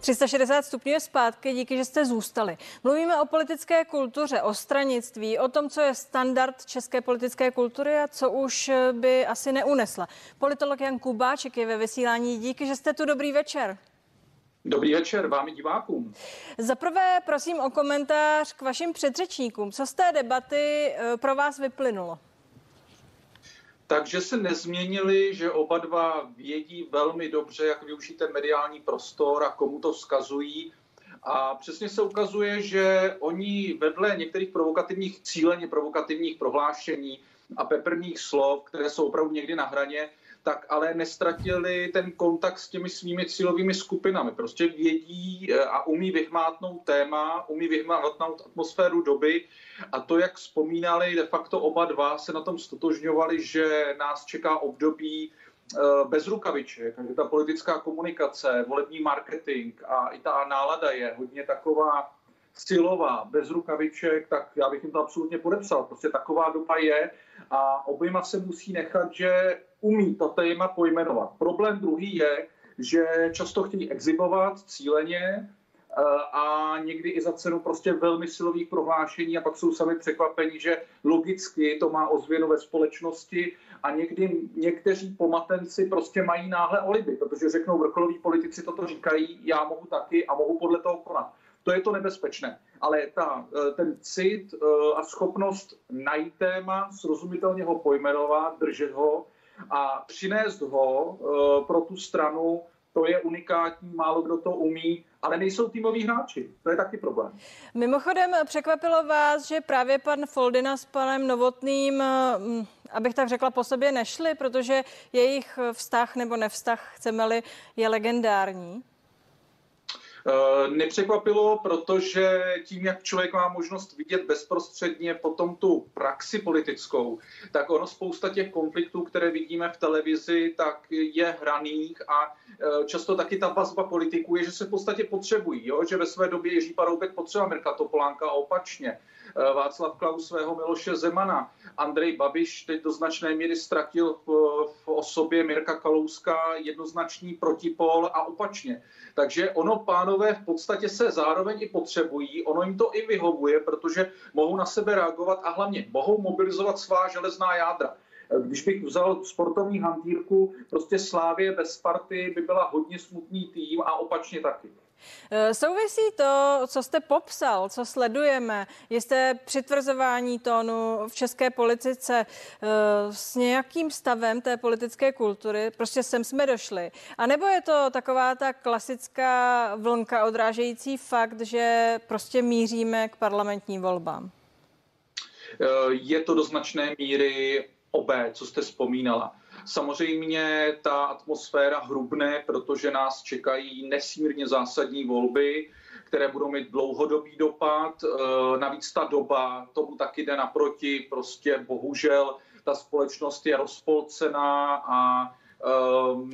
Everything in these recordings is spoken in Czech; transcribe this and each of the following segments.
360 stupňů je zpátky, díky, že jste zůstali. Mluvíme o politické kultuře, o stranictví, o tom, co je standard české politické kultury a co už by asi neunesla. Politolog Jan Kubáček je ve vysílání. Díky, že jste tu. Dobrý večer. Dobrý večer vám i divákům. Za prvé prosím o komentář k vašim předřečníkům. Co z té debaty eh, pro vás vyplynulo? Takže se nezměnili, že oba dva vědí velmi dobře, jak využít ten mediální prostor a komu to vzkazují. A přesně se ukazuje, že oni vedle některých provokativních cíleně provokativních prohlášení a peprných slov, které jsou opravdu někdy na hraně, tak ale nestratili ten kontakt s těmi svými cílovými skupinami. Prostě vědí eh, a umí vyhmátnout téma, umí vyhmátnout atmosféru doby a to, jak vzpomínali de facto oba dva, se na tom stotožňovali, že nás čeká období eh, bez rukaviček, takže ta politická komunikace, volební marketing a i ta nálada je hodně taková silová, bez rukaviček, tak já bych jim to absolutně podepsal. Prostě taková doba je a oběma se musí nechat, že umí to téma pojmenovat. Problém druhý je, že často chtějí exibovat cíleně eh, a někdy i za cenu prostě velmi silových prohlášení a pak jsou sami překvapení, že logicky to má ozvěnu ve společnosti a někdy někteří pomatenci prostě mají náhle oliby, protože řeknou vrcholoví politici toto říkají, já mohu taky a mohu podle toho konat. To je to nebezpečné. Ale ta, eh, ten cit eh, a schopnost najít téma, srozumitelně ho pojmenovat, držet ho, a přinést ho eh, pro tu stranu, to je unikátní, málo kdo to umí, ale nejsou týmoví hráči. To je taky problém. Mimochodem, překvapilo vás, že právě pan Foldina s panem Novotným, mm, abych tak řekla, po sobě nešli, protože jejich vztah nebo nevztah, chceme-li, je legendární? Eh, nepřekvapilo, protože tím, jak člověk má možnost vidět bezprostředně potom tu praxi politickou, tak ono spousta těch konfliktů, které vidíme v televizi, tak je hraných a eh, často taky ta vazba politiků je, že se v podstatě potřebují, jo? že ve své době Jiří Paroubek potřeba Mirka Topolánka a opačně. Eh, Václav Klaus svého Miloše Zemana. Andrej Babiš teď do značné míry ztratil v, v osobě Mirka Kalouska jednoznačný protipol a opačně. Takže ono, pánové, v podstatě se zároveň i potřebují, ono jim to i vyhovuje, protože mohou na sebe reagovat a hlavně mohou mobilizovat svá železná jádra. Když bych vzal sportovní hantýrku, prostě Slávě bez Sparty by byla hodně smutný tým a opačně taky. Eh, souvisí to, co jste popsal, co sledujeme, jste přitvrzování tónu v české politice eh, s nějakým stavem té politické kultury, prostě sem jsme došli. A nebo je to taková ta klasická vlnka odrážející fakt, že prostě míříme k parlamentním volbám? Eh, je to do značné míry obé, co jste vzpomínala. Samozřejmě ta atmosféra hrubne, protože nás čekají nesmírně zásadní volby, které budou mít dlouhodobý dopad. E, navíc ta doba tomu taky jde naproti. Prostě bohužel ta společnost je rozpolcená a um,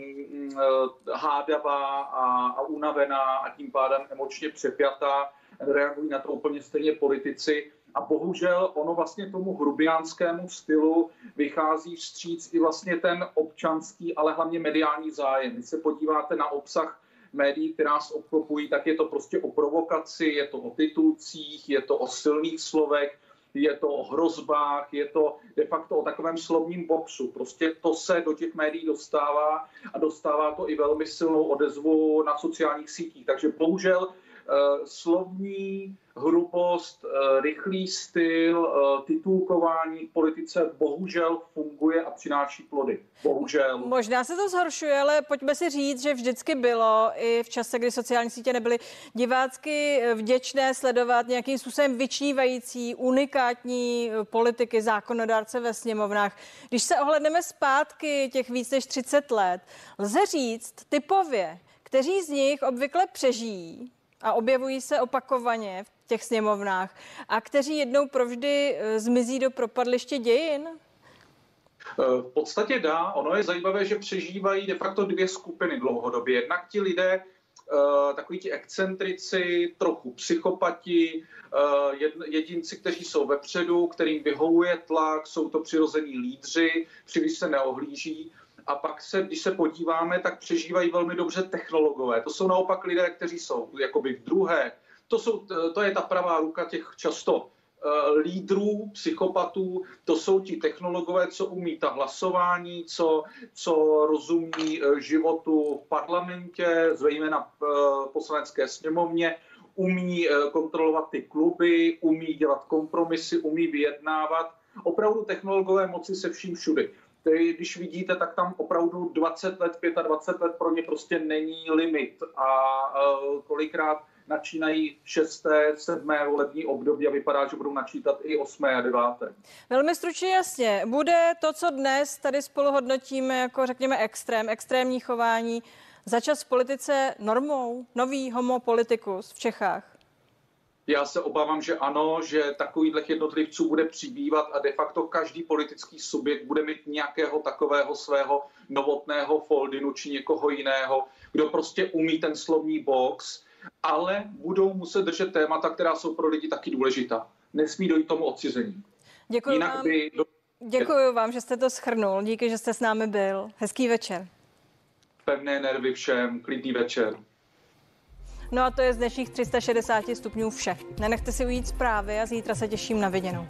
hádavá a, a unavená a tím pádem emočně přepjatá. Reagují na to úplně stejně politici. A bohužel ono vlastně tomu hrubiánskému stylu vychází vstříc i vlastně ten občanský, ale hlavně mediální zájem. Když se podíváte na obsah médií, která nás obklopují, tak je to prostě o provokaci, je to o titulcích, je to o silných slovech, je to o hrozbách, je to de facto o takovém slovním boxu. Prostě to se do těch médií dostává a dostává to i velmi silnou odezvu na sociálních sítích. Takže bohužel slovní hrubost, eh, rychlý styl, eh, titulkování v politice bohužel funguje a přináší plody. Bohužel. Možná se to zhoršuje, ale pojďme si říct, že vždycky bylo i v čase, kdy sociální sítě nebyly divácky vděčné sledovat nějakým způsobem vyčnívající, unikátní politiky, zákonodárce ve sněmovnách. Když se ohledneme zpátky těch víc než 30 let, lze říct typově, kteří z nich obvykle přežijí a objevují se opakovaně v těch sněmovnách a kteří jednou provždy eh, zmizí do propadliště dějin? Eh, v podstatě dá. Ono je zajímavé, že přežívají de facto dvě skupiny dlouhodobě. Jednak ti lidé, eh, takový ti excentrici, trochu psychopati, jedinci, kteří jsou vepředu, kterým vyhovuje tlak, jsou to přirození lídři, příliš se neohlíží a pak se, když se podíváme, tak přežívají velmi dobře technologové. To jsou naopak lidé, kteří jsou jakoby v druhé. To, jsou, to je ta pravá ruka těch často Eh, lídrů, psychopatů, to jsou ti technologové, co umí ta hlasování, co, co rozumí eh, životu v parlamentě, zejména v eh, poslanecké sněmovně, umí kontrolovat ty kluby, umí dělat kompromisy, umí vyjednávat. Opravdu technologové moci se vším všudy. Tedy, když vidíte, tak tam opravdu 20 let, 25 let pro ně prostě není limit. A kolikrát načínají šesté, sedmé volební období a vypadá, že budou načítat i osmé a deváté. Velmi stručně jasně. Bude to, co dnes tady spolu hodnotíme jako, řekněme, extrém, extrémní chování, začas v politice normou, nový homopolitikus v Čechách? Já se obávám, že ano, že takových jednotlivců bude přibývat a de facto každý politický subjekt bude mít nějakého takového svého novotného Foldinu či někoho jiného, kdo prostě umí ten slovní box ale budou muset držet témata, která jsou pro lidi taky důležitá. Nesmí dojít tomu odcizení. Děkuji Jinak vám. By do... Děkuji vám, že jste to schrnul. Díky, že jste s námi byl. Hezký večer. Pevné nervy všem, klidný večer. No a to je z dnešních 360 stupňů vše. Nenechte si ujít zprávy a zítra se těším na viděnou.